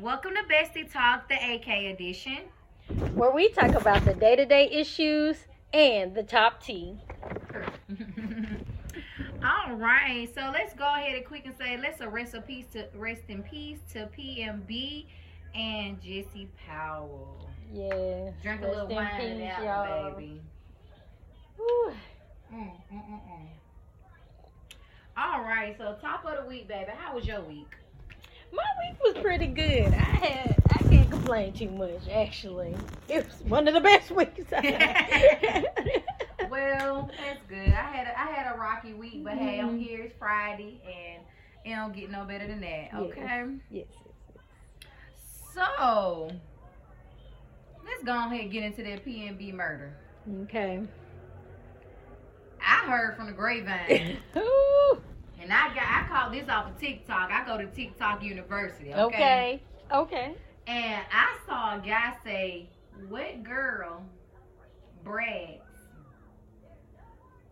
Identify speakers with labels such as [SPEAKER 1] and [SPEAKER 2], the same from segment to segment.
[SPEAKER 1] Welcome to Bestie Talk, the AK edition.
[SPEAKER 2] where we talk about the day to day issues and the top tea.
[SPEAKER 1] All right, so let's go ahead and quick and say let's a rest in peace to rest in peace to PNB and Jesse Powell.
[SPEAKER 2] Yeah.
[SPEAKER 1] Drink a little
[SPEAKER 2] in
[SPEAKER 1] wine and
[SPEAKER 2] peace,
[SPEAKER 1] apple,
[SPEAKER 2] y'all.
[SPEAKER 1] baby. Mm, mm, mm, mm. All right, so top of the week, baby. How was your week?
[SPEAKER 2] My week was pretty good. I had I can't complain too much actually. It was one of the best weeks I had.
[SPEAKER 1] Well, that's good. I had a, I had a rocky week, but hey, I'm
[SPEAKER 2] Mhm.
[SPEAKER 1] here. It's Friday, and it don't get no better than that.
[SPEAKER 2] Yes.
[SPEAKER 1] Okay.
[SPEAKER 2] yes,
[SPEAKER 1] So let's go ahead and get into that PNB murder.
[SPEAKER 2] Okay.
[SPEAKER 1] I heard from the grapevine, and I got I caught this off of TikTok. I go to TikTok University. Okay.
[SPEAKER 2] okay. Okay.
[SPEAKER 1] And I saw a guy say, "What girl brags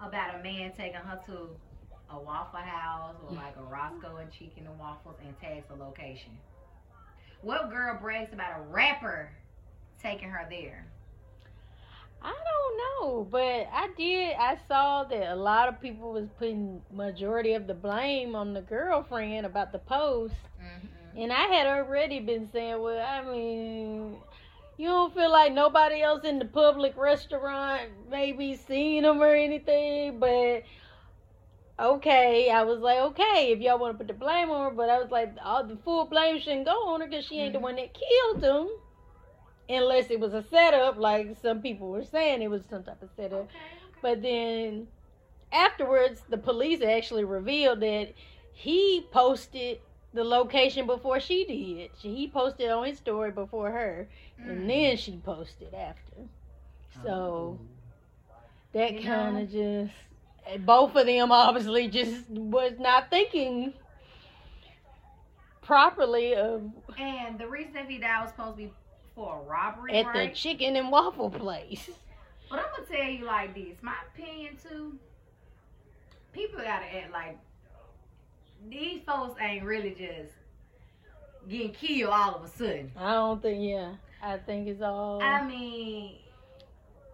[SPEAKER 1] about a man taking her to a Waffle House or like a Roscoe and Chicken and Waffles and tags the location? What girl brags about a rapper taking her there?"
[SPEAKER 2] I don't know, but I did. I saw that a lot of people was putting majority of the blame on the girlfriend about the post,
[SPEAKER 1] Mm-hmm.
[SPEAKER 2] and I had already been saying, well, I mean, you don't feel like nobody else in the public restaurant maybe seen them or anything, but okay, I was like, okay, if y'all want to put the blame on her, but I was like, all the full blame shouldn't go on her because she ain't
[SPEAKER 1] Mhm.
[SPEAKER 2] the one that killed him. Unless it was a setup, like some people were saying it was some type of setup.
[SPEAKER 1] Okay.
[SPEAKER 2] But then afterwards, the police actually revealed that he posted the location before she did. She, he posted on his story before her,
[SPEAKER 1] Mm.
[SPEAKER 2] and then she posted after. So that kind of just both of them obviously just was not thinking properly of
[SPEAKER 1] And the reason that he died was supposed to be for a robbery,
[SPEAKER 2] at
[SPEAKER 1] right?
[SPEAKER 2] the chicken and waffle place.
[SPEAKER 1] But I'm gonna tell you like this. My opinion too. People gotta act like these folks ain't really just getting killed all of a sudden.
[SPEAKER 2] I don't think. Yeah, I think it's all.
[SPEAKER 1] I mean,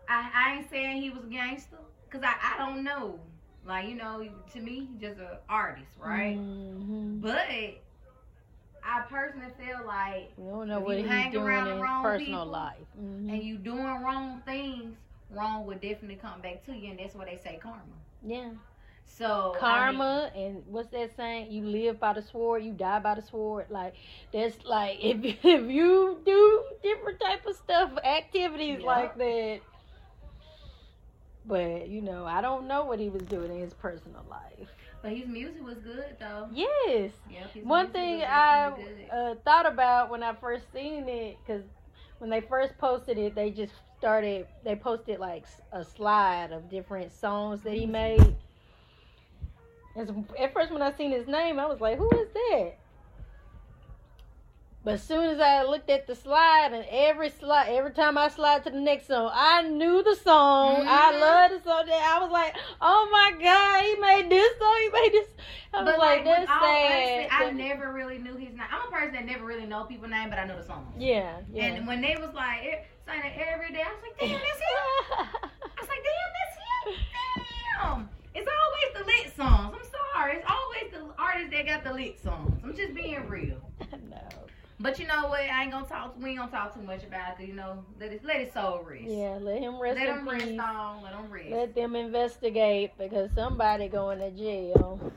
[SPEAKER 1] I, I ain't saying he was a gangster, cause I, I don't know. Like you know, to me, he's just an artist, right?
[SPEAKER 2] Mhm.
[SPEAKER 1] But I personally feel like
[SPEAKER 2] We don't know what
[SPEAKER 1] you
[SPEAKER 2] he's
[SPEAKER 1] hang
[SPEAKER 2] doing
[SPEAKER 1] around
[SPEAKER 2] in his personal life. Mhm.
[SPEAKER 1] and you doing wrong things, wrong will definitely come back to you, and that's why they say karma.
[SPEAKER 2] yeah,
[SPEAKER 1] So I mean,
[SPEAKER 2] karma and what's that saying? You live by the sword, you die by the sword. Like that's like if if you do different type of stuff, activities
[SPEAKER 1] Yeah.
[SPEAKER 2] like that. But you know, I don't know what he was doing in his personal life.
[SPEAKER 1] But his music was good though.
[SPEAKER 2] Yes.
[SPEAKER 1] Yep,
[SPEAKER 2] One thing I uh, thought about when I first seen it, because when they first posted it, they just started. They posted like a slide of different songs that he made. As, at first, when I seen his name, I was like, "Who is that?" But as soon as I looked at the slide, and every slide, every time I slide to the next song, I knew the song. I
[SPEAKER 1] Mhm.
[SPEAKER 2] love the song. That I was like, "Oh my god, he made this song. He made this." I was
[SPEAKER 1] but
[SPEAKER 2] like,
[SPEAKER 1] like,
[SPEAKER 2] "That's sad."
[SPEAKER 1] honesty, I never really knew his name. I'm a person that never really know people's name, but I know the song.
[SPEAKER 2] Yeah, yeah.
[SPEAKER 1] And when they was like saying it every day, I was like, damn, that's him. I was like, damn, that's him. Damn. It's always the lit songs. I'm sorry. It's always the artists that got the lit songs. I'm just being real.
[SPEAKER 2] no.
[SPEAKER 1] But you know what? I ain't gonna talk. We ain't gonna talk too much about it. You know, let it let it soul rest.
[SPEAKER 2] Yeah, let him rest
[SPEAKER 1] Let them rest on. Let them rest.
[SPEAKER 2] Let them investigate because somebody going to jail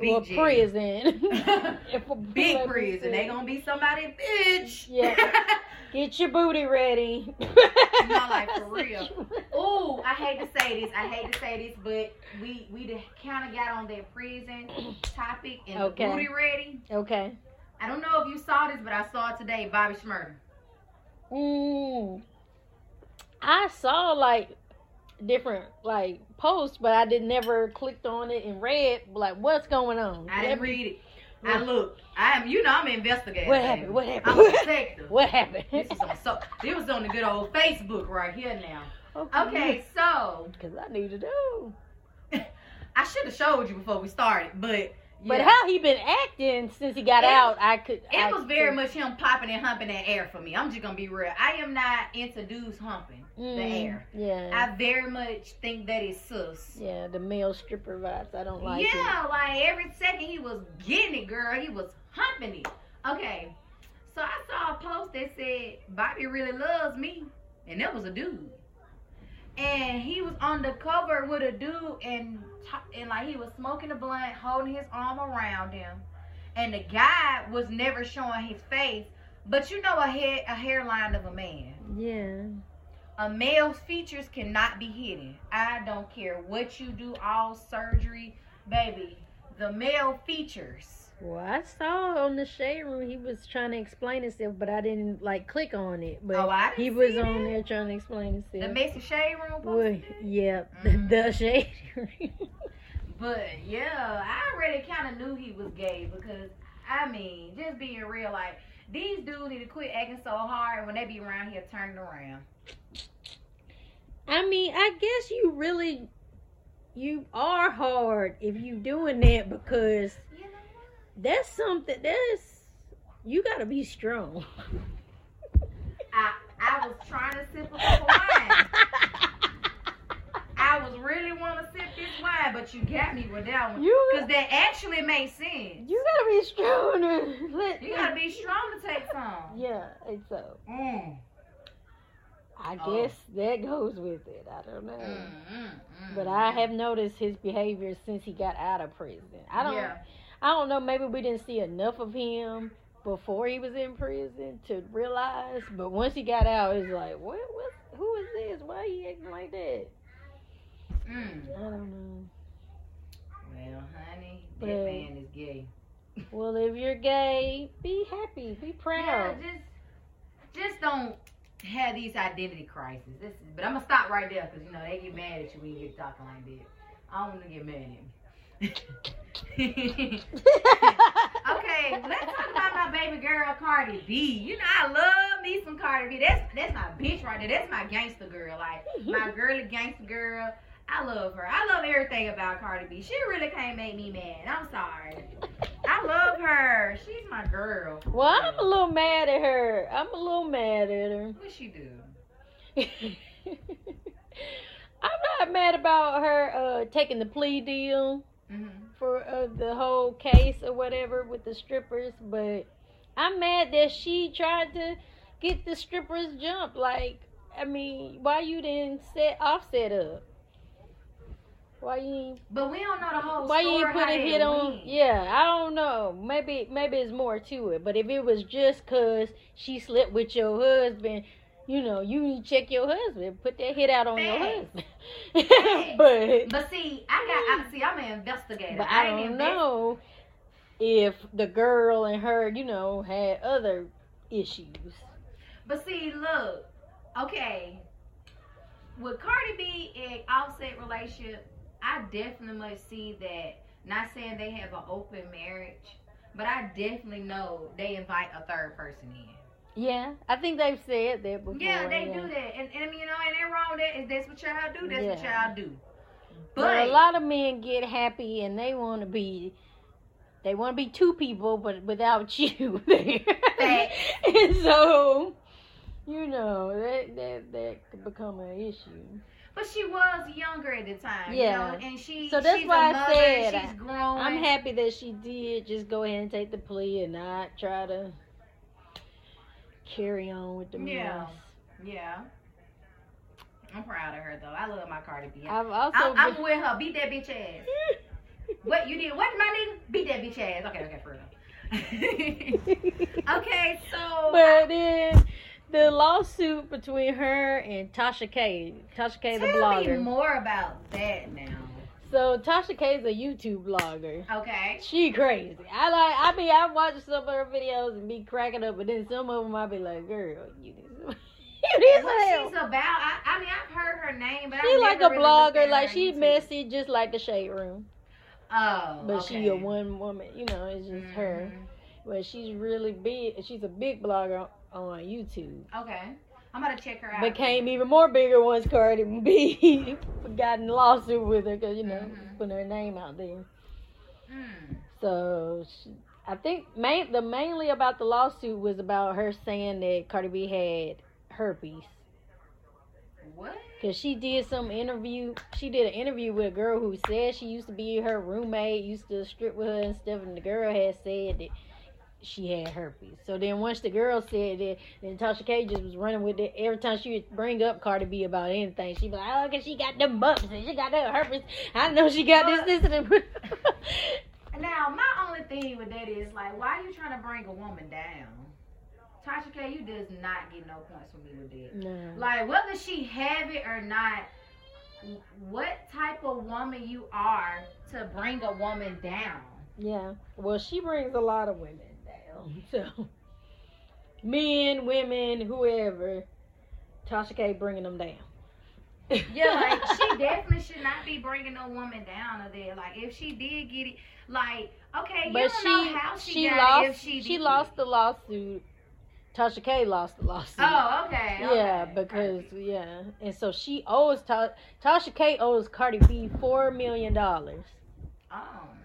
[SPEAKER 1] Big
[SPEAKER 2] or
[SPEAKER 1] jail.
[SPEAKER 2] prison. If a
[SPEAKER 1] Big prison. They gonna be somebody bitch.
[SPEAKER 2] Yeah. Get your booty ready.
[SPEAKER 1] No, like, for real. Ooh, I hate to say this. I hate to say this, but we we kind of got on that prison topic and
[SPEAKER 2] Okay.
[SPEAKER 1] the booty ready.
[SPEAKER 2] Okay.
[SPEAKER 1] I don't know if you saw this, but I saw it today. Bobby Shmurda.
[SPEAKER 2] Mm. I saw like different like posts, but I did never clicked on it and read like what's going on.
[SPEAKER 1] I didn't read it. I looked. I am. You know, I'm an investigator.
[SPEAKER 2] What
[SPEAKER 1] baby.
[SPEAKER 2] happened? What happened?
[SPEAKER 1] I'm a detective.
[SPEAKER 2] What happened?
[SPEAKER 1] This is on so. This was on the good old Facebook right here now. Okay, so
[SPEAKER 2] Because I need to know.
[SPEAKER 1] I should have showed you before we started, but
[SPEAKER 2] But
[SPEAKER 1] Yeah.
[SPEAKER 2] how he been acting since he got
[SPEAKER 1] It-
[SPEAKER 2] out, I could.
[SPEAKER 1] It
[SPEAKER 2] I
[SPEAKER 1] was very much him popping and humping that air for me. I'm just gonna be real. I am not into dudes humping the
[SPEAKER 2] Mm,
[SPEAKER 1] air.
[SPEAKER 2] Yeah.
[SPEAKER 1] I very much think that is sus.
[SPEAKER 2] yeah, the male stripper vibes. I don't like
[SPEAKER 1] yeah, like every second he was getting it, girl. He was humping it. Okay, so I saw a post that said Bobby really loves me, and that was a dude. And he was on the cover with a dude, and and like he was smoking a blunt, holding his arm around him, and the guy was never showing his face, but you know a head a hairline of a man.
[SPEAKER 2] Yeah.
[SPEAKER 1] A male's features cannot be hidden. I don't care what you do, all surgery, baby. The male features.
[SPEAKER 2] Well, I saw on the shade room he was trying to explain himself, but I didn't like click on it. But
[SPEAKER 1] Oh, I didn't
[SPEAKER 2] he was on there trying to explain himself. The.
[SPEAKER 1] Mason Shade Room
[SPEAKER 2] Well, yeah,
[SPEAKER 1] Mhm.
[SPEAKER 2] the, the shade room.
[SPEAKER 1] But yeah, I already kind of knew he was gay because, I mean, just being real, like, these dudes need to quit acting so hard when they be around here turning around.
[SPEAKER 2] I mean, I guess you really, you are hard if you doing that because
[SPEAKER 1] You know
[SPEAKER 2] that's something that's you got to be strong.
[SPEAKER 1] I, I was trying to sip a wine. I was really want to sip this wine, but you got me with that one. Because that actually makes sense.
[SPEAKER 2] you gotta be strong. To let,
[SPEAKER 1] You gotta be strong to take some.
[SPEAKER 2] Yeah, it's so.
[SPEAKER 1] Mm.
[SPEAKER 2] I
[SPEAKER 1] Oh.
[SPEAKER 2] guess that goes with it. I don't know.
[SPEAKER 1] Mm, mm, mm.
[SPEAKER 2] But I have noticed his behavior since he got out of prison. I don't
[SPEAKER 1] Yeah.
[SPEAKER 2] I don't know, maybe we didn't see enough of him before he was in prison to realize, but once he got out it's like, what what who is this? Why he acting like that?
[SPEAKER 1] Mm.
[SPEAKER 2] I don't know.
[SPEAKER 1] Well, honey, that
[SPEAKER 2] Well.
[SPEAKER 1] man is gay.
[SPEAKER 2] Well if you're gay, be happy, be
[SPEAKER 1] Yeah,
[SPEAKER 2] proud.
[SPEAKER 1] just, just don't have these identity crises. This is, but I'm gonna stop right there because you know they get mad at you when you get talking like that. I don't want to get mad at him. okay, let's talk about my baby girl Cardi B. You know I love me some Cardi B. That's that's my bitch right there. That's my gangster girl. Like my girly gangster girl. I love her. I love everything about Cardi B. She really can't make me mad. I'm sorry. I love her. She's my girl.
[SPEAKER 2] well, I'm a little mad at her. I'm a little mad at her.
[SPEAKER 1] What she do?
[SPEAKER 2] I'm not mad about her uh, taking the plea deal
[SPEAKER 1] Mm-hmm.
[SPEAKER 2] for uh, the whole case or whatever with the strippers, but I'm mad that she tried to get the strippers jumped. Like, I mean, why you didn't set offset up? Why you ain't
[SPEAKER 1] But we don't know the whole
[SPEAKER 2] why you put a hit on?
[SPEAKER 1] went.
[SPEAKER 2] Yeah, I don't know. Maybe maybe it's more to it. But if it was just cause she slept with your husband, you know, you need to check your husband. Put that hit out on your husband. But
[SPEAKER 1] But see, I got. I see. I'm an investigator.
[SPEAKER 2] but I
[SPEAKER 1] ain't
[SPEAKER 2] don't know if the girl and her, you know, had other issues.
[SPEAKER 1] But see, look. Okay. With Cardi B and Offset relationship, I definitely must see that. Not saying they have an open marriage, but I definitely know they invite a third person in.
[SPEAKER 2] Yeah, I think they've said that before.
[SPEAKER 1] Yeah, they do that, and, and I mean, you know, and they're wrong. That is that's what y'all do. That's what y'all do.
[SPEAKER 2] But,
[SPEAKER 1] But
[SPEAKER 2] a lot of men get happy and they want to be, they want to be two people, but without you there. And so, you know, that that that could become an issue.
[SPEAKER 1] But she was younger at the time,
[SPEAKER 2] Yeah.
[SPEAKER 1] you know, and she
[SPEAKER 2] So that's
[SPEAKER 1] she's
[SPEAKER 2] why I said
[SPEAKER 1] she's growing.
[SPEAKER 2] I'm happy that she did just go ahead and take the plea and not try to carry on with the mess.
[SPEAKER 1] Yeah. Yeah. I'm proud of her though. I love my Cardi B.
[SPEAKER 2] I've also
[SPEAKER 1] I'm, I'm with her. Beat that bitch ass. What you did? What my nigga? Beat that bitch ass. Okay, okay, for real. okay, so
[SPEAKER 2] But then the lawsuit between her and Tasha K, Tasha K, the blogger.
[SPEAKER 1] tell me more about that now.
[SPEAKER 2] So Tasha K is a YouTube blogger.
[SPEAKER 1] Okay.
[SPEAKER 2] She crazy. I like. I mean, I watch some of her videos and be cracking up, but then some of them I be like, "Girl, you need some, you need some
[SPEAKER 1] What she's about? I, I mean, I've heard her name, but
[SPEAKER 2] She like a
[SPEAKER 1] really
[SPEAKER 2] blogger. Like she
[SPEAKER 1] YouTube.
[SPEAKER 2] messy, just like the Shade Room.
[SPEAKER 1] Oh,
[SPEAKER 2] But
[SPEAKER 1] okay.
[SPEAKER 2] she a one woman. You know, it's just her.
[SPEAKER 1] Mhm.
[SPEAKER 2] But she's really big. She's a big blogger on YouTube.
[SPEAKER 1] Okay, I'm gonna check her out.
[SPEAKER 2] Became even more bigger once Cardi B got in a lawsuit with her because you know
[SPEAKER 1] Mhm.
[SPEAKER 2] putting her name out there.
[SPEAKER 1] Mm.
[SPEAKER 2] So So she, I think main the mainly about the lawsuit was about her saying that Cardi B had herpes.
[SPEAKER 1] What?
[SPEAKER 2] Cause she did some interview. She did an interview with a girl who said she used to be her roommate, used to strip with her and stuff, and the girl had said that she had herpes. So then once the girl said that, then Tasha K just was running with it. Every time she would bring up Cardi B about anything, she'd be like, "Oh, cause she got the bumps and she got that herpes. I know she got this, this, and that."
[SPEAKER 1] Now, my only thing with that is like, why are you trying to bring a woman down? Tasha K, you does not get no points from me with that.
[SPEAKER 2] no.
[SPEAKER 1] Like whether she have it or not, what type of woman you are to bring a woman down?
[SPEAKER 2] Yeah. Well, she brings a lot of women So, men, women, whoever, Tasha K bringing them down.
[SPEAKER 1] Yeah, like she definitely should not be bringing no woman down or there. Like if she did get it, like okay, you
[SPEAKER 2] But
[SPEAKER 1] don't
[SPEAKER 2] she
[SPEAKER 1] know how she,
[SPEAKER 2] she
[SPEAKER 1] got
[SPEAKER 2] lost
[SPEAKER 1] it if she
[SPEAKER 2] she lost the lawsuit. Tasha K lost the lawsuit.
[SPEAKER 1] Oh, okay.
[SPEAKER 2] Yeah,
[SPEAKER 1] okay,
[SPEAKER 2] because
[SPEAKER 1] perfect.
[SPEAKER 2] yeah, and so she owes Ta- Tasha K owes Cardi B four million dollars.
[SPEAKER 1] oh.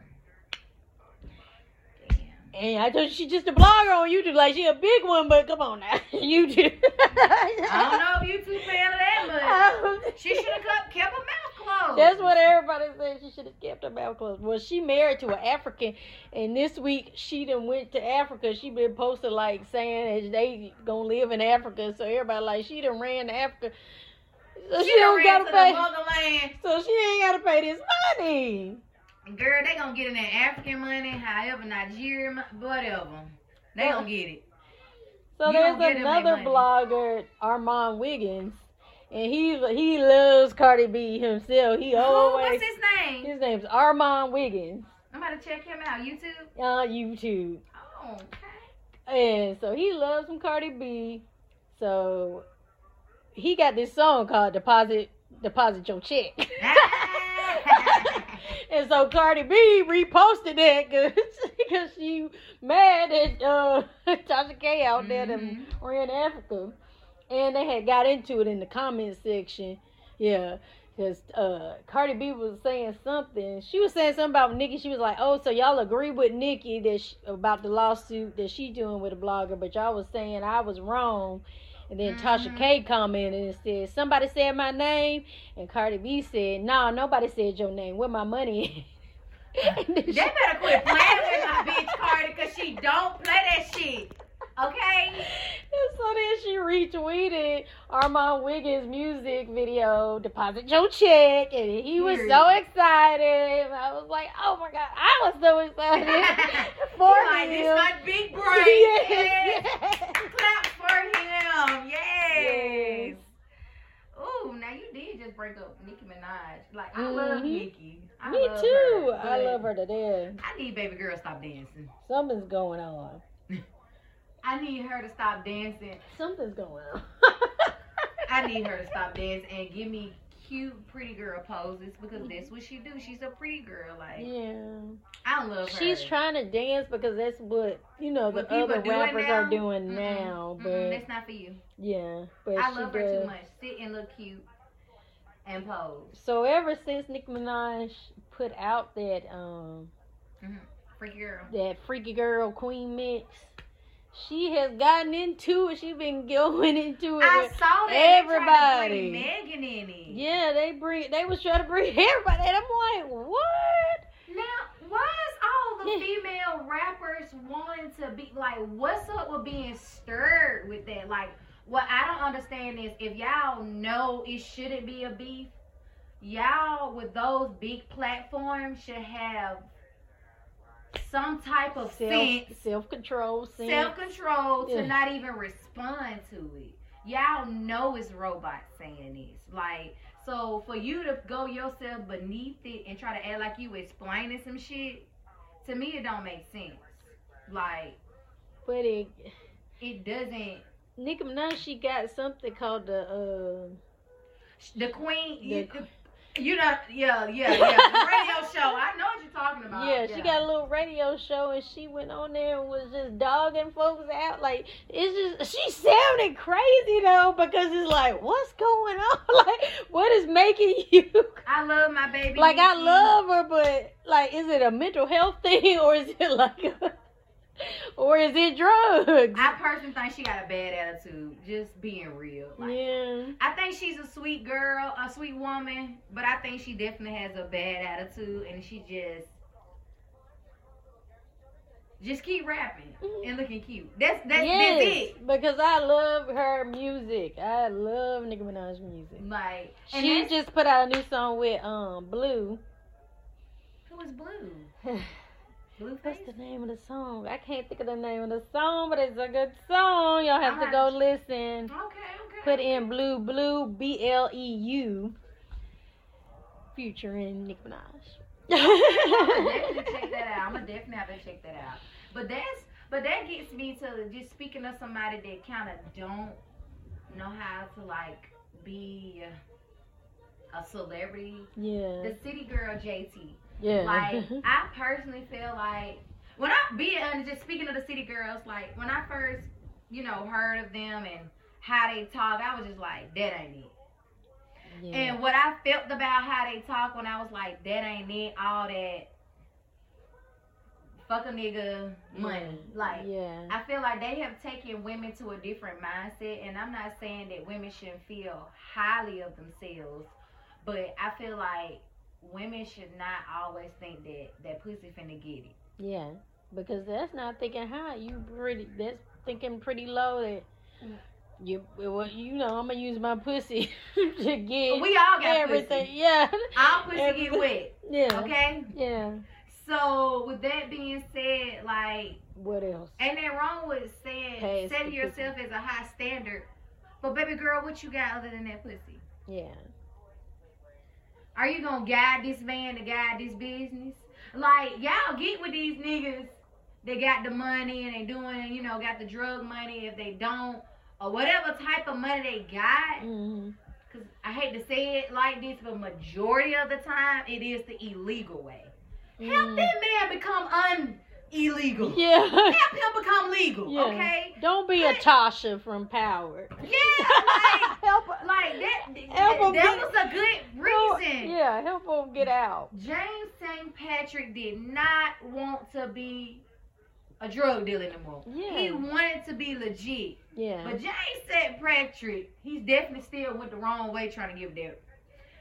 [SPEAKER 2] And I told you she's just a blogger on YouTube. Like she a big one, but come on now, YouTube.
[SPEAKER 1] I don't know if you too fan of that, but um, she should have kept, kept her mouth closed.
[SPEAKER 2] That's what everybody said. She should have kept her mouth closed. Well, she married to an African, and this week she done went to Africa. She been posted like saying that they gonna live in Africa. So everybody like she done ran to Africa. So she,
[SPEAKER 1] She
[SPEAKER 2] don't gotta
[SPEAKER 1] to
[SPEAKER 2] pay. So she ain't gotta pay this money.
[SPEAKER 1] Girl, they gonna get in that African money, however, Nigerian, whatever. They gonna get it.
[SPEAKER 2] So
[SPEAKER 1] You
[SPEAKER 2] there's
[SPEAKER 1] don't get it, make
[SPEAKER 2] another blogger, Armon Wiggins, and he he loves Cardi B himself. He
[SPEAKER 1] Who,
[SPEAKER 2] always
[SPEAKER 1] what's his name?
[SPEAKER 2] his name's Armon Wiggins
[SPEAKER 1] I'm about to check him out. YouTube.
[SPEAKER 2] on YouTube.
[SPEAKER 1] Oh, okay.
[SPEAKER 2] And so he loves some Cardi B. So he got this song called Deposit Deposit Your Check. And so Cardi B reposted that because she mad at uh, Tasha K out there that
[SPEAKER 1] Mhm.
[SPEAKER 2] ran Africa. And they had got into it in the comment section. Yeah. Because uh, Cardi B was saying something. She was saying something about Nicki. She was like, "Oh, so y'all agree with Nicki that sh about the lawsuit that she doing with a blogger, but y'all was saying I was wrong." And then Tasha
[SPEAKER 1] Mhm.
[SPEAKER 2] K commented and said, "Somebody said my name," and Cardi B said, "No, nobody said your name. Where my money?" at?"
[SPEAKER 1] They
[SPEAKER 2] she-
[SPEAKER 1] better quit playing with my bitch Cardi because she don't play that shit. Okay?
[SPEAKER 2] And so then she retweeted Armon Wiggins' music video, Deposit Your Check, and he was so excited. I was like, oh my God, I was so excited for
[SPEAKER 1] like,
[SPEAKER 2] him.
[SPEAKER 1] this my big break.
[SPEAKER 2] Yes,
[SPEAKER 1] Yes.
[SPEAKER 2] yes.
[SPEAKER 1] Clap for him. Yes.
[SPEAKER 2] Yes.
[SPEAKER 1] Ooh, now you did just break up Nicki Minaj. Like, I love
[SPEAKER 2] Mhm.
[SPEAKER 1] Nicki. I
[SPEAKER 2] Me
[SPEAKER 1] love
[SPEAKER 2] too.
[SPEAKER 1] her,
[SPEAKER 2] I love her to death.
[SPEAKER 1] I need baby girl stop dancing.
[SPEAKER 2] Something's going on.
[SPEAKER 1] I need her to stop dancing.
[SPEAKER 2] Something's going on.
[SPEAKER 1] I need her to stop dancing and give me cute pretty girl poses because that's what she do. She's a pretty girl. Like
[SPEAKER 2] Yeah.
[SPEAKER 1] I love her.
[SPEAKER 2] She's trying to dance because that's what, you know, the
[SPEAKER 1] What people
[SPEAKER 2] other rappers
[SPEAKER 1] now?
[SPEAKER 2] are doing
[SPEAKER 1] Mm-mm,
[SPEAKER 2] now.
[SPEAKER 1] mm-mm,
[SPEAKER 2] But
[SPEAKER 1] that's not for you.
[SPEAKER 2] yeah. But
[SPEAKER 1] I love her
[SPEAKER 2] does.
[SPEAKER 1] too much. Sit and look cute and pose.
[SPEAKER 2] So ever since Nicki Minaj put out that um
[SPEAKER 1] Freaky girl.
[SPEAKER 2] that freaky girl queen mix, she has gotten into it. She's been going into it.
[SPEAKER 1] I
[SPEAKER 2] with-
[SPEAKER 1] saw that. They tried to
[SPEAKER 2] everybody.
[SPEAKER 1] Megan in it.
[SPEAKER 2] yeah, they bring they was trying to bring everybody, and I'm like, what?
[SPEAKER 1] Now, why is all the female rappers wanting to be like? What's up with being stirred with that? Like, what I don't understand is if y'all know it shouldn't be a beef, y'all with those big platforms should have some type of
[SPEAKER 2] Self
[SPEAKER 1] sense,
[SPEAKER 2] self control, sense.
[SPEAKER 1] self control to
[SPEAKER 2] Yeah.
[SPEAKER 1] not even respond to it. Y'all know it's robots saying this. Like, so for you to go yourself beneath it and try to act like you explaining some shit, to me it don't make sense. Like,
[SPEAKER 2] but it.
[SPEAKER 1] it doesn't.
[SPEAKER 2] Nicki Minaj, she got something called the uh
[SPEAKER 1] The queen,
[SPEAKER 2] The
[SPEAKER 1] you,
[SPEAKER 2] qu-
[SPEAKER 1] You know, yeah, yeah, yeah. The radio show. I know what you're talking about.
[SPEAKER 2] Yeah, she got a little radio show and she went on there and was just dogging folks out. Like it's just she sounded crazy though because it's like what's going on? Like what is making you?
[SPEAKER 1] I love my baby.
[SPEAKER 2] Like I love her, but like is it a mental health thing or is it like a, or is it drugs?
[SPEAKER 1] I personally think she got a bad attitude. Just being real. Like,
[SPEAKER 2] yeah.
[SPEAKER 1] I think she's a sweet girl, a sweet woman, but I think she definitely has a bad attitude, and she just just keep rapping and looking cute. That's that's,
[SPEAKER 2] yes,
[SPEAKER 1] that's it.
[SPEAKER 2] because I love her music. I love Nicki Minaj's music.
[SPEAKER 1] Like
[SPEAKER 2] She just put out a new song with um Blue.
[SPEAKER 1] who is blue?
[SPEAKER 2] What's the name of the song? I can't think of the name of the song, but it's a good song. Y'all have to go listen.
[SPEAKER 1] Okay, okay.
[SPEAKER 2] Put in Blue Blue B L E U featuring Nicki
[SPEAKER 1] I'm gonna
[SPEAKER 2] Minaj.
[SPEAKER 1] definitely check that out. I'm gonna definitely have to check that out. But that's but that gets me to just speaking of somebody that kind of don't know how to like be a celebrity.
[SPEAKER 2] yeah.
[SPEAKER 1] The city girl JT.
[SPEAKER 2] Yeah.
[SPEAKER 1] Like I personally feel like when I be and just speaking of the city girls, like when I first you know heard of them and how they talk, I was just like that ain't it.
[SPEAKER 2] yeah.
[SPEAKER 1] And what I felt about how they talk when I was like, that ain't it, all that fuck a nigga money. Like,
[SPEAKER 2] yeah.
[SPEAKER 1] I feel like they have taken women to a different mindset, and I'm not saying that women shouldn't feel highly of themselves, but I feel like women should not always think that that pussy finna get it.
[SPEAKER 2] Yeah, because that's not thinking high. You pretty. That's thinking pretty low. That you, well, you know, I'm gonna use my pussy to get
[SPEAKER 1] we all got
[SPEAKER 2] everything.
[SPEAKER 1] pussy.
[SPEAKER 2] Yeah,
[SPEAKER 1] All pussy get wet,
[SPEAKER 2] yeah,
[SPEAKER 1] okay?
[SPEAKER 2] yeah.
[SPEAKER 1] So with that being said, like
[SPEAKER 2] What else?
[SPEAKER 1] Ain't that wrong with saying setting yourself as a high standard? But baby girl, what you got other than that pussy?
[SPEAKER 2] Yeah,
[SPEAKER 1] Are you gonna guide this man to guide this business? Like y'all get with these niggas that got the money and they doing, you know, got the drug money. If they don't, or whatever type of money they got,
[SPEAKER 2] hmm
[SPEAKER 1] because I hate to say it like this, but majority of the time it is the illegal way. Help that man become un illegal.
[SPEAKER 2] Yeah,
[SPEAKER 1] Help him become legal.
[SPEAKER 2] Yeah.
[SPEAKER 1] Okay.
[SPEAKER 2] don't be a Tasha from Power.
[SPEAKER 1] Yeah, like,
[SPEAKER 2] help.
[SPEAKER 1] like that.
[SPEAKER 2] Help
[SPEAKER 1] that that was a good reason.
[SPEAKER 2] Yeah, help him get out.
[SPEAKER 1] James St. Patrick did not want to be a drug dealer anymore.
[SPEAKER 2] Yeah.
[SPEAKER 1] He wanted to be legit.
[SPEAKER 2] Yeah,
[SPEAKER 1] But James St. Patrick, he's definitely still went the wrong way trying to give that.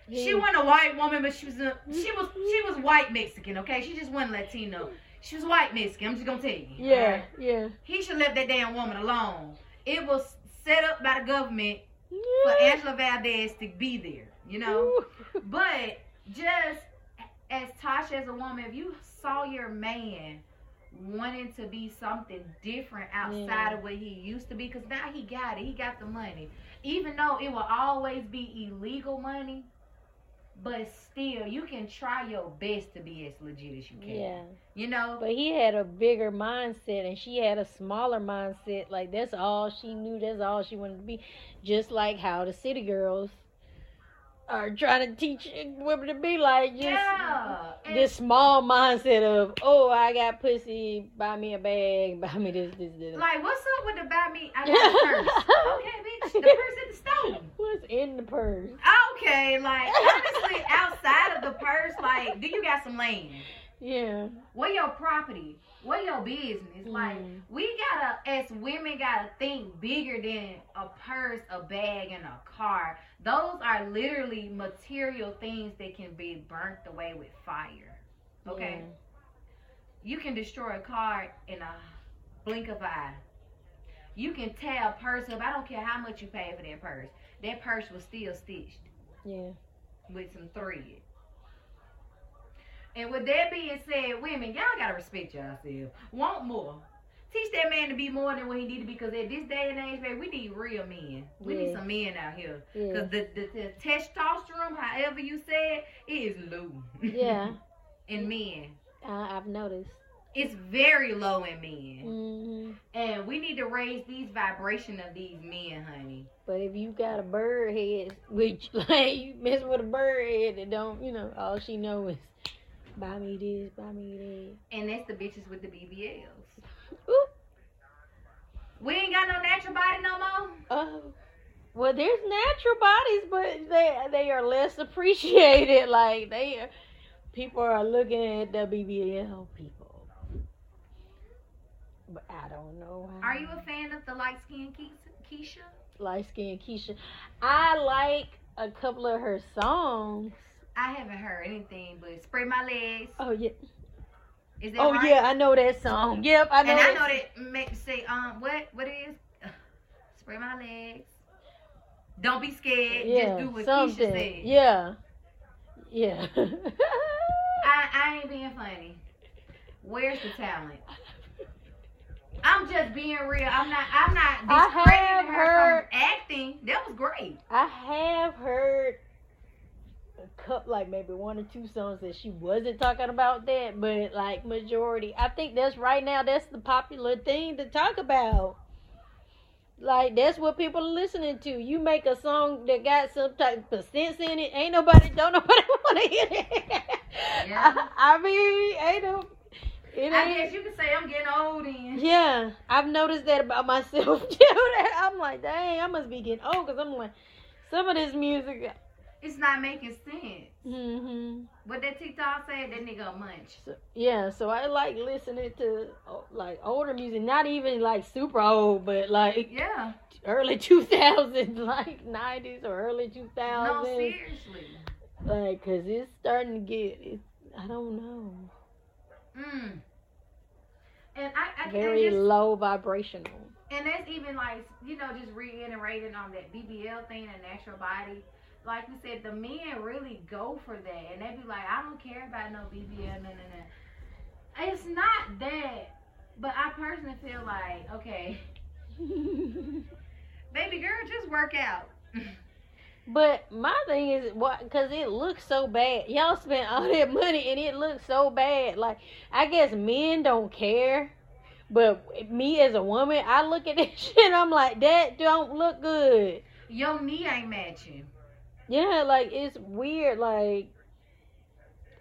[SPEAKER 2] He-
[SPEAKER 1] She wasn't a white woman, but she was a mm-hmm. she was she was white Mexican. Okay, she just wasn't Latino. She was white Mexican. I'm just gonna tell you.
[SPEAKER 2] Yeah,
[SPEAKER 1] alright?
[SPEAKER 2] yeah.
[SPEAKER 1] He should left that damn woman alone. It was set up by the government for Angela Valdez to be there, you know. But just as Tasha as a woman, if you saw your man wanting to be something different outside
[SPEAKER 2] Yeah.
[SPEAKER 1] of what he used to be, because now he got it, he got the money. Even though it will always be illegal money, but still, you can try your best to be as legit as you can.
[SPEAKER 2] Yeah.
[SPEAKER 1] You know.
[SPEAKER 2] But he had a bigger mindset and she had a smaller mindset. Like that's all she knew, that's all she wanted to be. Just like how the city girls are trying to teach women to be like just
[SPEAKER 1] yeah.
[SPEAKER 2] This small mindset of, oh, I got pussy, buy me a bag, buy me this, this, this.
[SPEAKER 1] Like, what's up with the buy me? I got a purse. okay, bitch. The purse at the store.
[SPEAKER 2] What's in the purse?
[SPEAKER 1] Okay, like honestly, outside of the purse, like, do you got some land?
[SPEAKER 2] Yeah.
[SPEAKER 1] What your property? What your business? Like,
[SPEAKER 2] Mm.
[SPEAKER 1] we gotta, as women, gotta think bigger than a purse, a bag, and a car. Those are literally material things that can be burnt away with fire. Okay, you can destroy a car in a blink of an eye. You can tear a purse up. I don't care how much you pay for that purse. That purse was still stitched
[SPEAKER 2] Yeah.
[SPEAKER 1] with some thread. And with that being said, women, y'all gotta respect yourself. Want more. Teach that man to be more than what he need to be. Because at this day and age, baby, we need real men. We need some men out here.
[SPEAKER 2] Yeah.
[SPEAKER 1] Because the, the, the testosterone, however you say it, it is low.
[SPEAKER 2] Yeah.
[SPEAKER 1] in men.
[SPEAKER 2] I, I've noticed.
[SPEAKER 1] It's very low in men.
[SPEAKER 2] hmm
[SPEAKER 1] And we need to raise these vibration of these men, honey.
[SPEAKER 2] But if you got a bird head, which like you mess with a bird head that don't, you know, all she know is buy me this, buy me that.
[SPEAKER 1] And that's the bitches with the BBLs.
[SPEAKER 2] Ooh.
[SPEAKER 1] We ain't got no natural body no more.
[SPEAKER 2] Oh. Well, there's natural bodies, but they they are less appreciated. Like they, are, people are looking at the BBL people, but I don't know. How.
[SPEAKER 1] Are you a fan of the light skinned Keisha?
[SPEAKER 2] light skinned Keisha? I like a couple of her songs.
[SPEAKER 1] I haven't heard anything but spray my legs.
[SPEAKER 2] Oh yeah.
[SPEAKER 1] Is that
[SPEAKER 2] Oh
[SPEAKER 1] right?
[SPEAKER 2] yeah, I know that song. Yep, I know.
[SPEAKER 1] and I know that make say um what what it is? Spray my legs. Don't be scared.
[SPEAKER 2] Yeah,
[SPEAKER 1] Just do what
[SPEAKER 2] something.
[SPEAKER 1] Keisha said.
[SPEAKER 2] Yeah. Yeah.
[SPEAKER 1] I, I ain't being funny. Where's the talent? I'm just being real. I'm not. I'm not
[SPEAKER 2] I
[SPEAKER 1] discrediting
[SPEAKER 2] have
[SPEAKER 1] her from acting. That was great.
[SPEAKER 2] I have heard a couple, like maybe one or two songs that she wasn't talking about that, but like majority, I think that's right now. That's the popular thing to talk about. Like that's what people are listening to. You make a song that got some type of sense in it. Ain't nobody, don't nobody want to hear it.
[SPEAKER 1] Yeah.
[SPEAKER 2] I, I mean, ain't no. It
[SPEAKER 1] I guess you could say I'm getting old then.
[SPEAKER 2] Yeah, I've noticed that about myself too. I'm like, dang, I must be getting old because I'm like, some of this music.
[SPEAKER 1] It's not making sense.
[SPEAKER 2] Mm hmm
[SPEAKER 1] What that TikTok said, that nigga a munch.
[SPEAKER 2] So, yeah, so I like listening to like older music, not even like super old, but like
[SPEAKER 1] Yeah.
[SPEAKER 2] early 2000s, like 90s or early 2000s.
[SPEAKER 1] No, seriously.
[SPEAKER 2] like, cause it's starting to get, it's, I don't know,
[SPEAKER 1] Mm. And I, I
[SPEAKER 2] very
[SPEAKER 1] and, just,
[SPEAKER 2] low vibrational.
[SPEAKER 1] and that's even like you know just reiterating on that BBL thing and natural body. Like we said, the men really go for that, and they be like, I don't care about no BBL, no, no, no. It's not that, but I personally feel like, okay, baby girl, just work out.
[SPEAKER 2] But my thing is, what? Because it looks so bad. Y'all spent all that money and it looks so bad. Like I guess men don't care, but me as a woman, I look at this shit. I'm like, that don't look good.
[SPEAKER 1] Your knee ain't matching.
[SPEAKER 2] Yeah, like it's weird. Like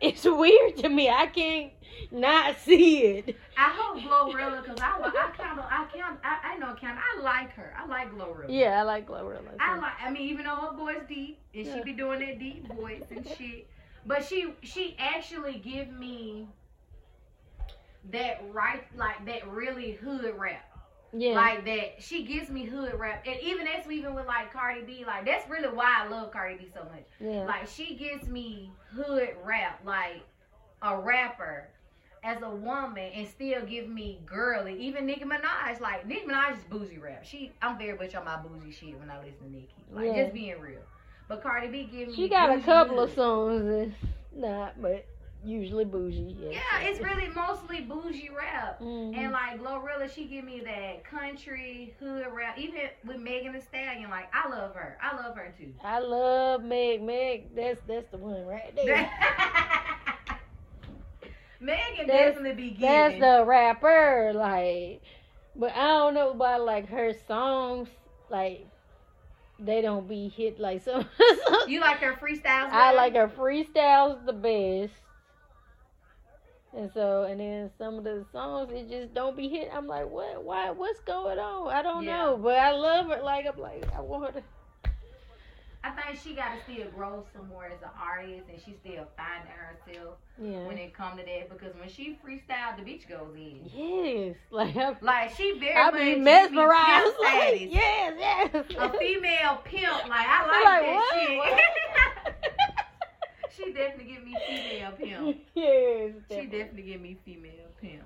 [SPEAKER 2] it's weird to me. I can't not see it.
[SPEAKER 1] I hope Glorilla, cause I, I kind of, I count, I, I know count. I like her. I like Glorilla.
[SPEAKER 2] Yeah, I like Glorilla.
[SPEAKER 1] I like. I mean, even though her voice deep, and she be doing that deep voice and shit, but she she actually give me that right, like that really hood rap,
[SPEAKER 2] yeah.
[SPEAKER 1] like that. She gives me hood rap, and even that's even with like Cardi B. Like that's really why I love Cardi B so much.
[SPEAKER 2] yeah.
[SPEAKER 1] Like she gives me hood rap, like a rapper. As a woman, and still give me girly. Even Nicki Minaj, like Nicki Minaj is bougie rap. She, I'm very much on my bougie shit when I listen to Nicki. Like
[SPEAKER 2] Yeah.
[SPEAKER 1] just being real. But Cardi B give me.
[SPEAKER 2] she got a couple of songs that's not, but usually bougie. Yes.
[SPEAKER 1] Yeah, it's really mostly bougie rap.
[SPEAKER 2] Mhm.
[SPEAKER 1] And like Glorilla, she give me that country hood rap. Even with Megan Thee Stallion, like I love her. I love her too.
[SPEAKER 2] I love Meg. Meg, that's that's the one right there.
[SPEAKER 1] Megan
[SPEAKER 2] That's-
[SPEAKER 1] definitely be
[SPEAKER 2] That's
[SPEAKER 1] giving.
[SPEAKER 2] the rapper, like. But I don't know about like her songs, like they don't be hit like some.
[SPEAKER 1] You like her freestyles?
[SPEAKER 2] I like her freestyles the best. And so, and then some of the songs it just don't be hit. I'm like, what? Why? What's going on? I don't
[SPEAKER 1] Yeah.
[SPEAKER 2] know, but I love her. Like I'm like, I want her to.
[SPEAKER 1] I think she got to still grow some more as an artist, and she still finding herself
[SPEAKER 2] Yeah.
[SPEAKER 1] when it come to that. Because when she freestyle, the beach goes in.
[SPEAKER 2] Yes, like I,
[SPEAKER 1] Like she very
[SPEAKER 2] I
[SPEAKER 1] much
[SPEAKER 2] be mesmerized.
[SPEAKER 1] pimp
[SPEAKER 2] Like, yes, yes.
[SPEAKER 1] a female pimp. Like I
[SPEAKER 2] I'm
[SPEAKER 1] like,
[SPEAKER 2] like,
[SPEAKER 1] that
[SPEAKER 2] what?
[SPEAKER 1] shit. She definitely give me female pimp.
[SPEAKER 2] yes,
[SPEAKER 1] She definitely give me female pimp.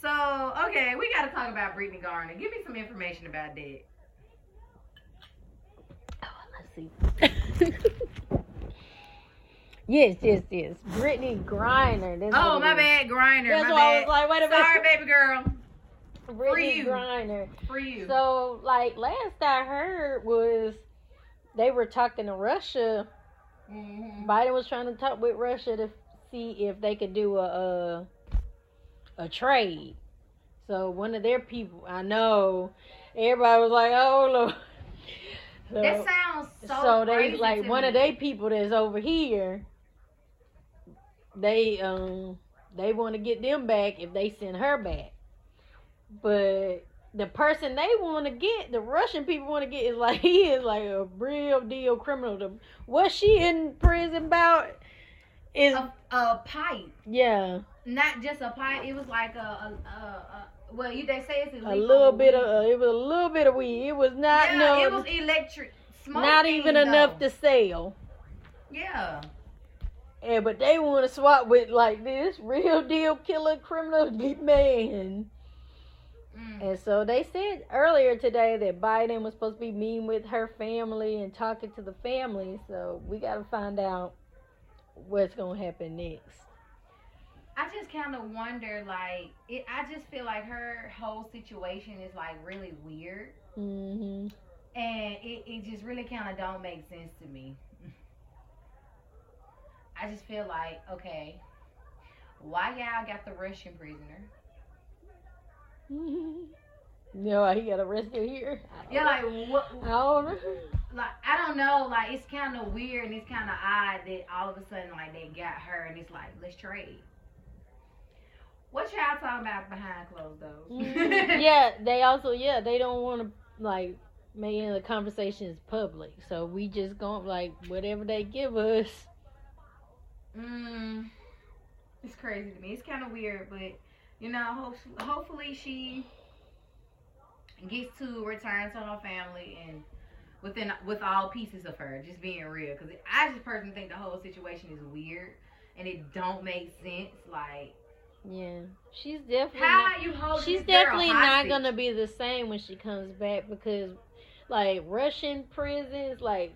[SPEAKER 1] So okay, we got to talk about Brittney Garner. Give me some information about that.
[SPEAKER 2] Oh, let's see. yes, yes, yes. Brittney Griner. That's
[SPEAKER 1] Oh my bad, Grinder.
[SPEAKER 2] That's
[SPEAKER 1] my
[SPEAKER 2] why I
[SPEAKER 1] bad.
[SPEAKER 2] was like, wait a minute.
[SPEAKER 1] Sorry, baby girl. Brittney.
[SPEAKER 2] Griner.
[SPEAKER 1] For you.
[SPEAKER 2] So, like, last I heard was they were talking to Russia.
[SPEAKER 1] Mhm.
[SPEAKER 2] Biden was trying to talk with Russia to see if they could do a, uh a trade. So one of their people, I know, everybody was like, "Oh Lord." So,
[SPEAKER 1] that sounds so.
[SPEAKER 2] so they like one
[SPEAKER 1] me.
[SPEAKER 2] of their people that's over here. They um they want to get them back if they send her back, but the person they want to get, the Russian people want to get, is like he is like a real deal criminal. The, what she in prison about is
[SPEAKER 1] a, a pipe,
[SPEAKER 2] yeah
[SPEAKER 1] not just a pipe. It was like a, a, a, a well, you they say it's illegal.
[SPEAKER 2] a little bit
[SPEAKER 1] we-
[SPEAKER 2] of uh, it was a little bit of weed. It was not
[SPEAKER 1] yeah,
[SPEAKER 2] no
[SPEAKER 1] it was electric.
[SPEAKER 2] not even
[SPEAKER 1] though.
[SPEAKER 2] enough to sell.
[SPEAKER 1] Yeah.
[SPEAKER 2] Yeah, but they want to swap with like this real deal killer criminal man.
[SPEAKER 1] Mm.
[SPEAKER 2] And so they said earlier today that Biden was supposed to be meeting with her family and talking to the family. So we got to find out what's going to happen next.
[SPEAKER 1] I just kind of wonder, like, it. I just feel like her whole situation is like really weird,
[SPEAKER 2] hmm
[SPEAKER 1] and it, it just really kind of don't make sense to me. I just feel like, okay, why y'all got the Russian prisoner?
[SPEAKER 2] No, he got arrested here. I
[SPEAKER 1] Yeah, like what?
[SPEAKER 2] I don't know.
[SPEAKER 1] Like I don't know. Like it's kind of weird and it's kind of odd that all of a sudden like they got her and it's like let's trade. What y'all talking about behind closed doors?
[SPEAKER 2] Mhm. yeah, they also yeah they don't want to like make any of the conversations public. So we just going like whatever they give us.
[SPEAKER 1] Mm, it's crazy to me. It's kind of weird, but you know, hope, hopefully she gets to return to her family and within with all pieces of her, just being real. Because I just personally think the whole situation is weird and it don't make sense. Like,
[SPEAKER 2] Yeah, she's definitely.
[SPEAKER 1] how
[SPEAKER 2] not-
[SPEAKER 1] are you holding?
[SPEAKER 2] She's definitely not gonna be the same when she comes back because, like Russian prisons, like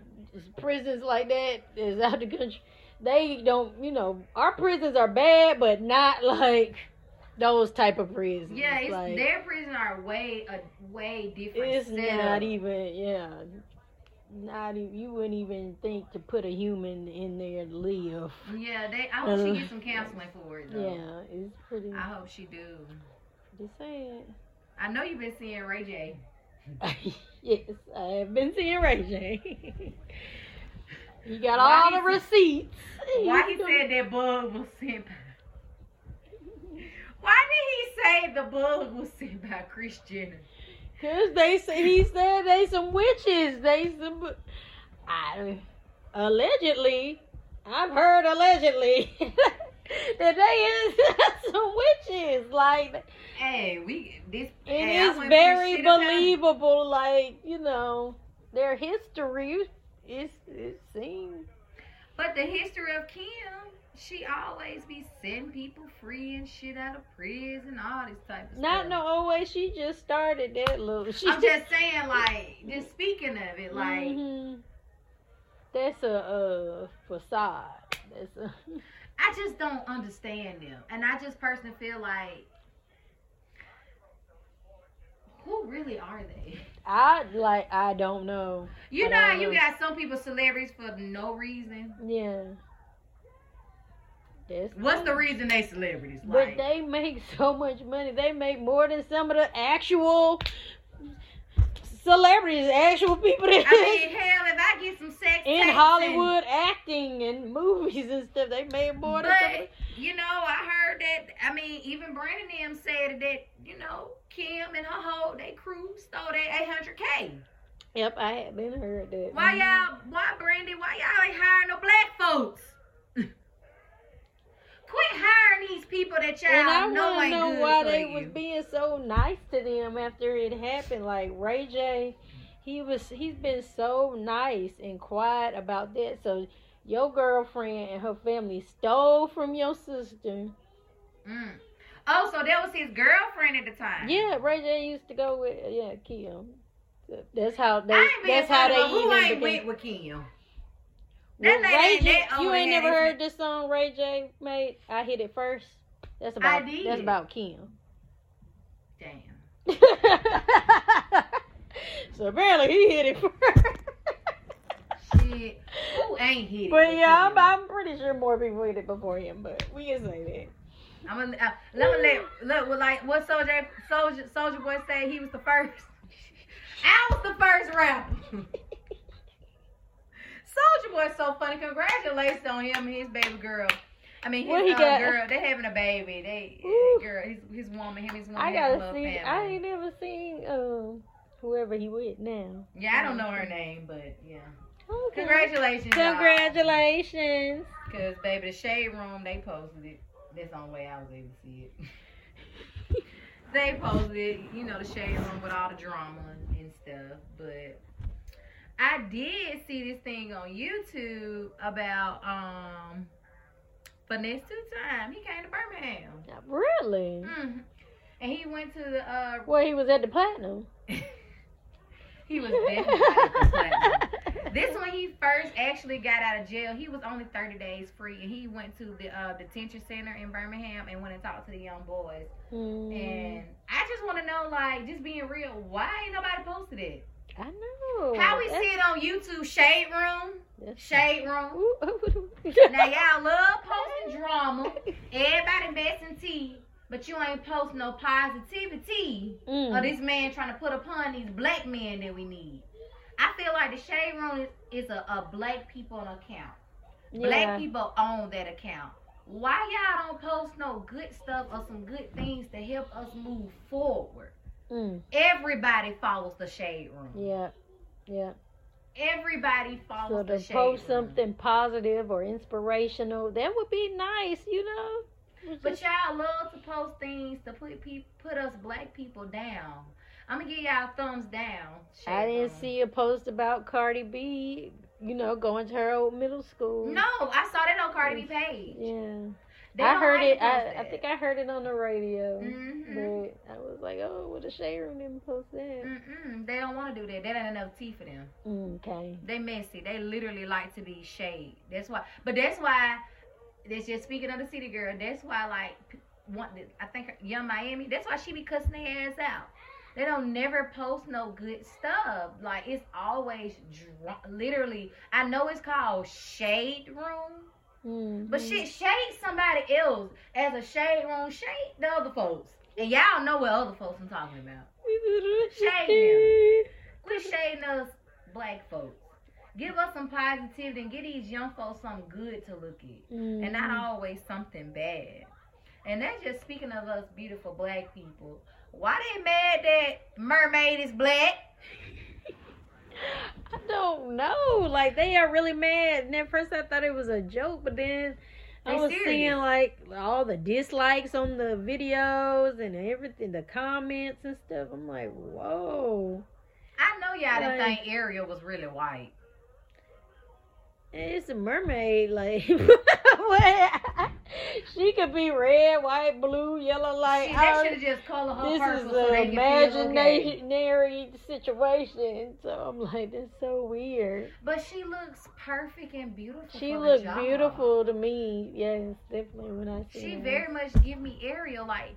[SPEAKER 2] prisons like that is out of the country. They don't, you know, our prisons are bad, but not like those type of prisons.
[SPEAKER 1] Yeah, it's,
[SPEAKER 2] like,
[SPEAKER 1] their prisons are way a way different.
[SPEAKER 2] it's
[SPEAKER 1] setup.
[SPEAKER 2] not even. Yeah, not even. You wouldn't even think to put a human in there to live.
[SPEAKER 1] Yeah, they. I hope she gets some counseling for it. Though.
[SPEAKER 2] Yeah, it's pretty.
[SPEAKER 1] I hope she do.
[SPEAKER 2] Just saying.
[SPEAKER 1] I know you've been seeing Ray J.
[SPEAKER 2] yes, I have been seeing Ray J. you got
[SPEAKER 1] Why
[SPEAKER 2] all the receipts.
[SPEAKER 1] Why he said that bug was sent by? Why did he say the bug was sent by Kris Jenner?
[SPEAKER 2] Cause they say he said they some witches. They some. I allegedly, I've heard allegedly that they is some witches. Like
[SPEAKER 1] Hey, we this.
[SPEAKER 2] it
[SPEAKER 1] hey,
[SPEAKER 2] is very believable. Like you know, their history is it seems.
[SPEAKER 1] But the history of Kim, she always be sending people free and shit out of prison, all this type of stuff.
[SPEAKER 2] Not no old way. She just started that little. She
[SPEAKER 1] I'm just saying, like, just speaking of it, like,
[SPEAKER 2] Mhm. that's a uh, facade. That's a.
[SPEAKER 1] I just don't understand them, and I just personally feel like, who really are they?
[SPEAKER 2] I like. I don't know.
[SPEAKER 1] You
[SPEAKER 2] I
[SPEAKER 1] know, how you
[SPEAKER 2] know.
[SPEAKER 1] got some people celebrities for no reason.
[SPEAKER 2] Yeah. That's
[SPEAKER 1] What's the reason they celebrities?
[SPEAKER 2] But
[SPEAKER 1] Like,
[SPEAKER 2] they make so much money. They make more than some of the actual celebrities, actual people that
[SPEAKER 1] I mean, hell, if I get some sex
[SPEAKER 2] in
[SPEAKER 1] tapes and-
[SPEAKER 2] Hollywood acting and movies and stuff. They made more than some
[SPEAKER 1] But you know, I heard that. I mean, even Brandon and them said that you know Kim and her whole they crew stole that eight hundred k.
[SPEAKER 2] Yep, I had been heard that.
[SPEAKER 1] Why mm-hmm. y'all? Why Brandy? Why y'all ain't hiring no black folks? Quit hiring these people that y'all
[SPEAKER 2] And I
[SPEAKER 1] know
[SPEAKER 2] want to
[SPEAKER 1] ain't
[SPEAKER 2] know
[SPEAKER 1] good
[SPEAKER 2] why they
[SPEAKER 1] you.
[SPEAKER 2] was being so nice to them after it happened. Like Ray J, he was he's been so nice and quiet about that. So your girlfriend and her family stole from your sister.
[SPEAKER 1] Mm. Oh, so that was his girlfriend at the time.
[SPEAKER 2] Yeah, Ray J used to go with yeah Kim. That's how they.
[SPEAKER 1] I ain't being
[SPEAKER 2] That's how they
[SPEAKER 1] who ain't
[SPEAKER 2] began.
[SPEAKER 1] went with Kim? That
[SPEAKER 2] Ray
[SPEAKER 1] ain't
[SPEAKER 2] J, you ain't never heard this song Ray J made? I hit it first. That's about. That's about Kim.
[SPEAKER 1] Damn.
[SPEAKER 2] so apparently he hit it first.
[SPEAKER 1] Shit. Who ain't hit it?
[SPEAKER 2] But yeah, I'm, I'm pretty sure more people hit it before him, but we can say that.
[SPEAKER 1] I'm gonna uh, let me let look what like what Soulja Soulja Soulja Boy say he was the first. I was the first rapper. Soulja Boy's so funny. Congratulations on him and his baby girl. I mean, his
[SPEAKER 2] What he
[SPEAKER 1] uh,
[SPEAKER 2] got?
[SPEAKER 1] girl, they having a baby. They
[SPEAKER 2] Ooh.
[SPEAKER 1] girl, his, his woman, him, his woman.
[SPEAKER 2] I gotta see.
[SPEAKER 1] family.
[SPEAKER 2] I ain't never seen um whoever he with now.
[SPEAKER 1] Yeah, I don't know her name, but yeah.
[SPEAKER 2] Okay.
[SPEAKER 1] Congratulations,
[SPEAKER 2] Congratulations.
[SPEAKER 1] Because baby, the shade room they posted it. That's the only way I was able to see it. they posted it, you know, the shade room with all the drama and stuff. But I did see this thing on YouTube about um finesse two time. He came to Birmingham.
[SPEAKER 2] Really?
[SPEAKER 1] hmm And he went to the uh
[SPEAKER 2] Well, he was at the platinum.
[SPEAKER 1] he was definitely at the platinum. This when he first actually got out of jail, he was only 30 days free, and he went to the uh, detention center in Birmingham and went and talked to the young boys.
[SPEAKER 2] Mm,
[SPEAKER 1] And I just want to know, like, just being real, why ain't nobody posted it?
[SPEAKER 2] I know.
[SPEAKER 1] How we
[SPEAKER 2] That's-
[SPEAKER 1] see it on YouTube, Shade Room,
[SPEAKER 2] that's-
[SPEAKER 1] Shade Room. Now y'all love posting drama, everybody messing tea, but you ain't posting no positivity
[SPEAKER 2] Mm.
[SPEAKER 1] of this man trying to put upon these black men that we need. I feel like the Shade Room is, is a, a black people account.
[SPEAKER 2] yeah.
[SPEAKER 1] Black people own that account. Why y'all don't post no good stuff or some good things to help us move forward?
[SPEAKER 2] Mm.
[SPEAKER 1] Everybody follows the Shade Room.
[SPEAKER 2] Yeah. Yeah.
[SPEAKER 1] Everybody follows So
[SPEAKER 2] to
[SPEAKER 1] the Shade
[SPEAKER 2] post
[SPEAKER 1] Room.
[SPEAKER 2] something positive or inspirational, that would be nice, you know.
[SPEAKER 1] But
[SPEAKER 2] just-
[SPEAKER 1] y'all love to post things to put pe- put us black people down. I'm gonna give y'all a thumbs down.
[SPEAKER 2] I didn't
[SPEAKER 1] Room.
[SPEAKER 2] see a post about Cardi B, you know, going to her old middle school.
[SPEAKER 1] No, I saw that on Cardi B page.
[SPEAKER 2] Yeah.
[SPEAKER 1] They
[SPEAKER 2] I heard
[SPEAKER 1] like
[SPEAKER 2] it. I, I think I heard it on the radio.
[SPEAKER 1] Mhm.
[SPEAKER 2] But I was like, oh, what a shade room didn't post that.
[SPEAKER 1] Mm-mm, they don't want to do that. That ain't enough tea for them.
[SPEAKER 2] Okay.
[SPEAKER 1] They messy. They literally like to be shade. That's why. But that's why. That's just speaking of the city girl. That's why like want. I think Yung Miami. That's why she be cussing their ass out. They don't never post no good stuff. Like it's always dr- literally. I know it's called shade room,
[SPEAKER 2] Mm,
[SPEAKER 1] but shit, shade somebody else as a shade room. Shade the other folks, and y'all know what other folks I'm talking about. Shade Quit shading us black folks. Give us some positivity and get these young folks something good to look at.
[SPEAKER 2] Mm,
[SPEAKER 1] And not always something bad. And that's just speaking of us beautiful black people. Why they mad that mermaid is black?
[SPEAKER 2] I don't know. Like they are really mad. And at first I thought it was a joke, but then I was
[SPEAKER 1] serious.
[SPEAKER 2] seeing like all the dislikes on the videos and everything, the comments and stuff. I'm like, whoa.
[SPEAKER 1] I know y'all didn't think Ariel was really white.
[SPEAKER 2] It's a mermaid, like she could be red, white, blue, yellow, like
[SPEAKER 1] they should have just colored her
[SPEAKER 2] this
[SPEAKER 1] purple
[SPEAKER 2] is
[SPEAKER 1] so
[SPEAKER 2] an
[SPEAKER 1] feel okay.
[SPEAKER 2] imaginary situation. So I'm like, that's so weird.
[SPEAKER 1] But she looks perfect and beautiful.
[SPEAKER 2] She looked beautiful to me. Yes, definitely when I see
[SPEAKER 1] She
[SPEAKER 2] her.
[SPEAKER 1] very much give me Ariel like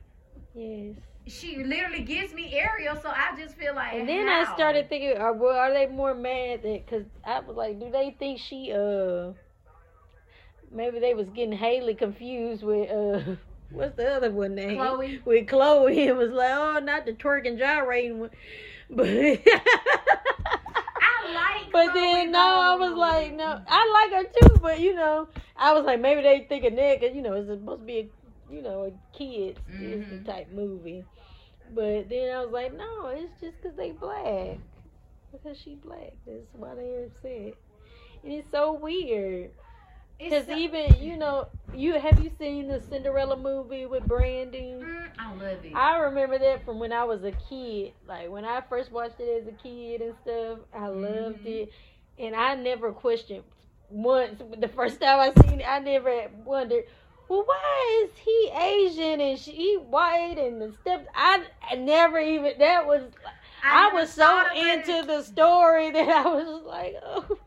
[SPEAKER 2] yes.
[SPEAKER 1] she literally gives me Ariel, so I just feel like.
[SPEAKER 2] And then
[SPEAKER 1] how?
[SPEAKER 2] I started thinking, are well, are they more mad that? Because I was like, do they think she uh maybe they was getting Halle confused with uh what's the other one name?
[SPEAKER 1] Chloe.
[SPEAKER 2] With Chloe, it was like, oh, not the twerk and gyrating one, but.
[SPEAKER 1] I like.
[SPEAKER 2] But
[SPEAKER 1] Chloe,
[SPEAKER 2] then no, I was like, no, I like her too. But you know, I was like, maybe they think of that because you know it's supposed to be a, you know, a kids Disney
[SPEAKER 1] Mhm.
[SPEAKER 2] type movie. But then I was like, no, it's just because they black, because she black. That's why they upset. And it's so weird because even you know, you have you seen the Cinderella movie with Brandy?
[SPEAKER 1] Mm, I love it.
[SPEAKER 2] I remember that from when I was a kid. Like when I first watched it as a kid and stuff, I loved
[SPEAKER 1] Mhm.
[SPEAKER 2] it, and I never questioned once. The first time I seen it, I never wondered, well, why is he Asian and she white and the steps? I, I never even that was. I,
[SPEAKER 1] never
[SPEAKER 2] was so
[SPEAKER 1] of it.
[SPEAKER 2] into the story that I was just like, oh,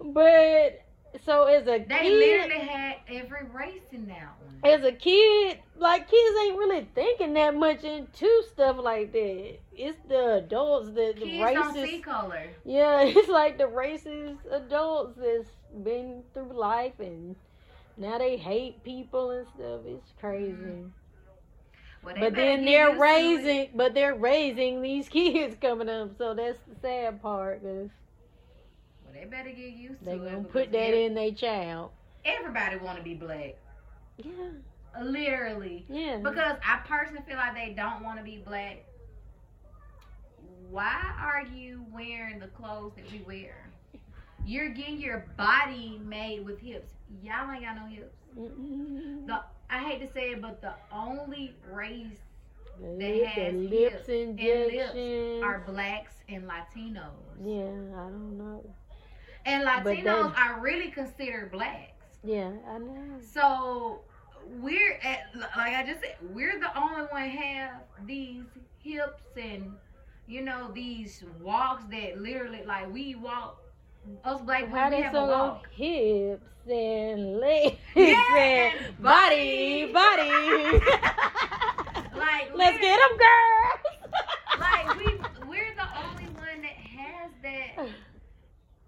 [SPEAKER 2] but so as a
[SPEAKER 1] They
[SPEAKER 2] kid,
[SPEAKER 1] literally had every race in that one.
[SPEAKER 2] as a kid, like kids ain't really thinking that much into stuff like that. It's the adults, the, the
[SPEAKER 1] Kids don't see
[SPEAKER 2] racist.
[SPEAKER 1] color.
[SPEAKER 2] Yeah, it's like the racist adults that's been through life and Now they hate people and stuff. It's crazy.
[SPEAKER 1] Mm-hmm. Well,
[SPEAKER 2] But then they're
[SPEAKER 1] used to it.
[SPEAKER 2] raising, but they're raising these kids coming up. So that's the sad part, cause
[SPEAKER 1] Well, they better get used
[SPEAKER 2] they
[SPEAKER 1] to it.
[SPEAKER 2] They
[SPEAKER 1] gonna
[SPEAKER 2] put that in their child.
[SPEAKER 1] Everybody want to be black,
[SPEAKER 2] Yeah,
[SPEAKER 1] literally.
[SPEAKER 2] yeah.
[SPEAKER 1] Because I personally feel like they don't want to be black. Why are you wearing the clothes that we wear? You're getting your body made with hips. Y'all ain't got no hips.
[SPEAKER 2] Mm-mm.
[SPEAKER 1] The I hate to say it, but the only race
[SPEAKER 2] that
[SPEAKER 1] has
[SPEAKER 2] the
[SPEAKER 1] hips
[SPEAKER 2] lips
[SPEAKER 1] and
[SPEAKER 2] injection.
[SPEAKER 1] are blacks and Latinos.
[SPEAKER 2] Yeah, I don't know.
[SPEAKER 1] And Latinos are really considered blacks.
[SPEAKER 2] Yeah, I know.
[SPEAKER 1] So we're at like I just said, we're the only one have these hips and you know these walks that literally like we walk. Us black women we have
[SPEAKER 2] so
[SPEAKER 1] a walk.
[SPEAKER 2] hips and legs
[SPEAKER 1] Yeah,
[SPEAKER 2] and body.
[SPEAKER 1] body. Like
[SPEAKER 2] Let's get them, girls.
[SPEAKER 1] like we we're the only one that has that.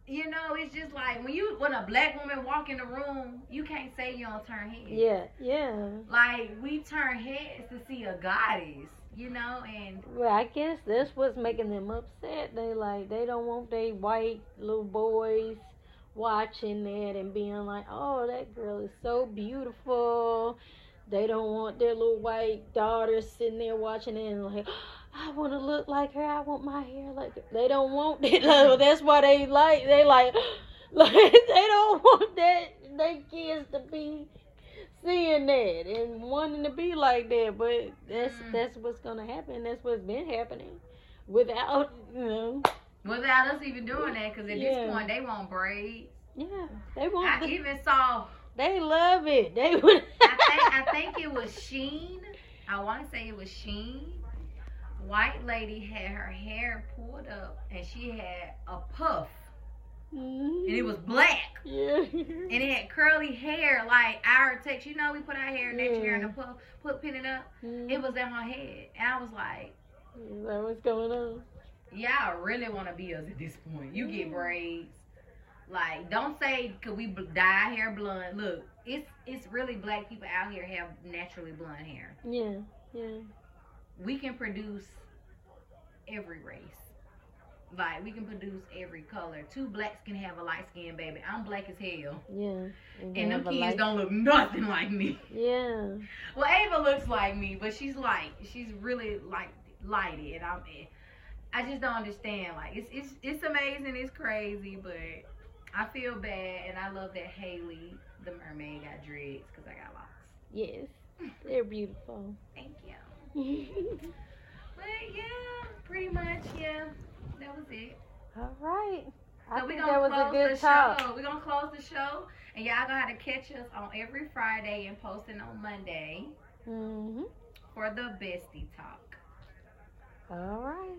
[SPEAKER 1] You know, it's just like when you when a black woman walk in the room, you can't say you don't turn heads.
[SPEAKER 2] Yeah, yeah.
[SPEAKER 1] Like we turn heads to see a goddess, you know, and
[SPEAKER 2] Well, I guess that's what's making them upset. They like they don't want they white little boys watching that and being like, "Oh, that girl is so beautiful." They don't want their little white daughters sitting there watching it and like, "I want to look like her. I want my hair like." Her. They don't want it. Like, that's why they like. They like, like they don't want that. They kids to be seeing that and wanting to be like that, but that's
[SPEAKER 1] Mm.
[SPEAKER 2] that's what's gonna happen. That's what's been happening without you know.
[SPEAKER 1] without us even doing that, because at
[SPEAKER 2] Yeah.
[SPEAKER 1] this point they want braids.
[SPEAKER 2] Yeah, they want.
[SPEAKER 1] I
[SPEAKER 2] The,
[SPEAKER 1] even saw.
[SPEAKER 2] they love it. They would.
[SPEAKER 1] I think I think it was Shein. I want to say it was Shein. White lady had her hair pulled up and she had a puff and it was black.
[SPEAKER 2] Yeah.
[SPEAKER 1] And it had curly hair like our text. You know, we put our hair next hair in a puff, put pin it up.
[SPEAKER 2] Mm.
[SPEAKER 1] It was in her head. And I was like,
[SPEAKER 2] Is that what's going on?
[SPEAKER 1] y'all really want to be us at this point. You get braids. Like, don't say, could we dye hair blonde? Look, it's it's really black people out here have naturally blonde hair.
[SPEAKER 2] Yeah, yeah.
[SPEAKER 1] We can produce every race. Like, we can produce every color. Two blacks can have a light skinned baby. I'm black as hell.
[SPEAKER 2] Yeah.
[SPEAKER 1] And them kids
[SPEAKER 2] light-
[SPEAKER 1] don't look nothing like me.
[SPEAKER 2] Yeah.
[SPEAKER 1] Well, Ava looks like me, but she's light. She's really like lighted, and I'm. Eh, I just don't understand. Like it's it's it's amazing, it's crazy, but I feel bad, and I love that Halle, the mermaid, got dreads because I got locks.
[SPEAKER 2] Yes. They're beautiful.
[SPEAKER 1] Thank you. But yeah, pretty much yeah, that was it.
[SPEAKER 2] All right. I
[SPEAKER 1] So we're
[SPEAKER 2] think
[SPEAKER 1] gonna
[SPEAKER 2] that was
[SPEAKER 1] close
[SPEAKER 2] a good
[SPEAKER 1] the
[SPEAKER 2] talk.
[SPEAKER 1] show. We're gonna close the show, and y'all gonna have to catch us on every Friday and posting on Monday
[SPEAKER 2] hmm
[SPEAKER 1] for the bestie talk.
[SPEAKER 2] All right.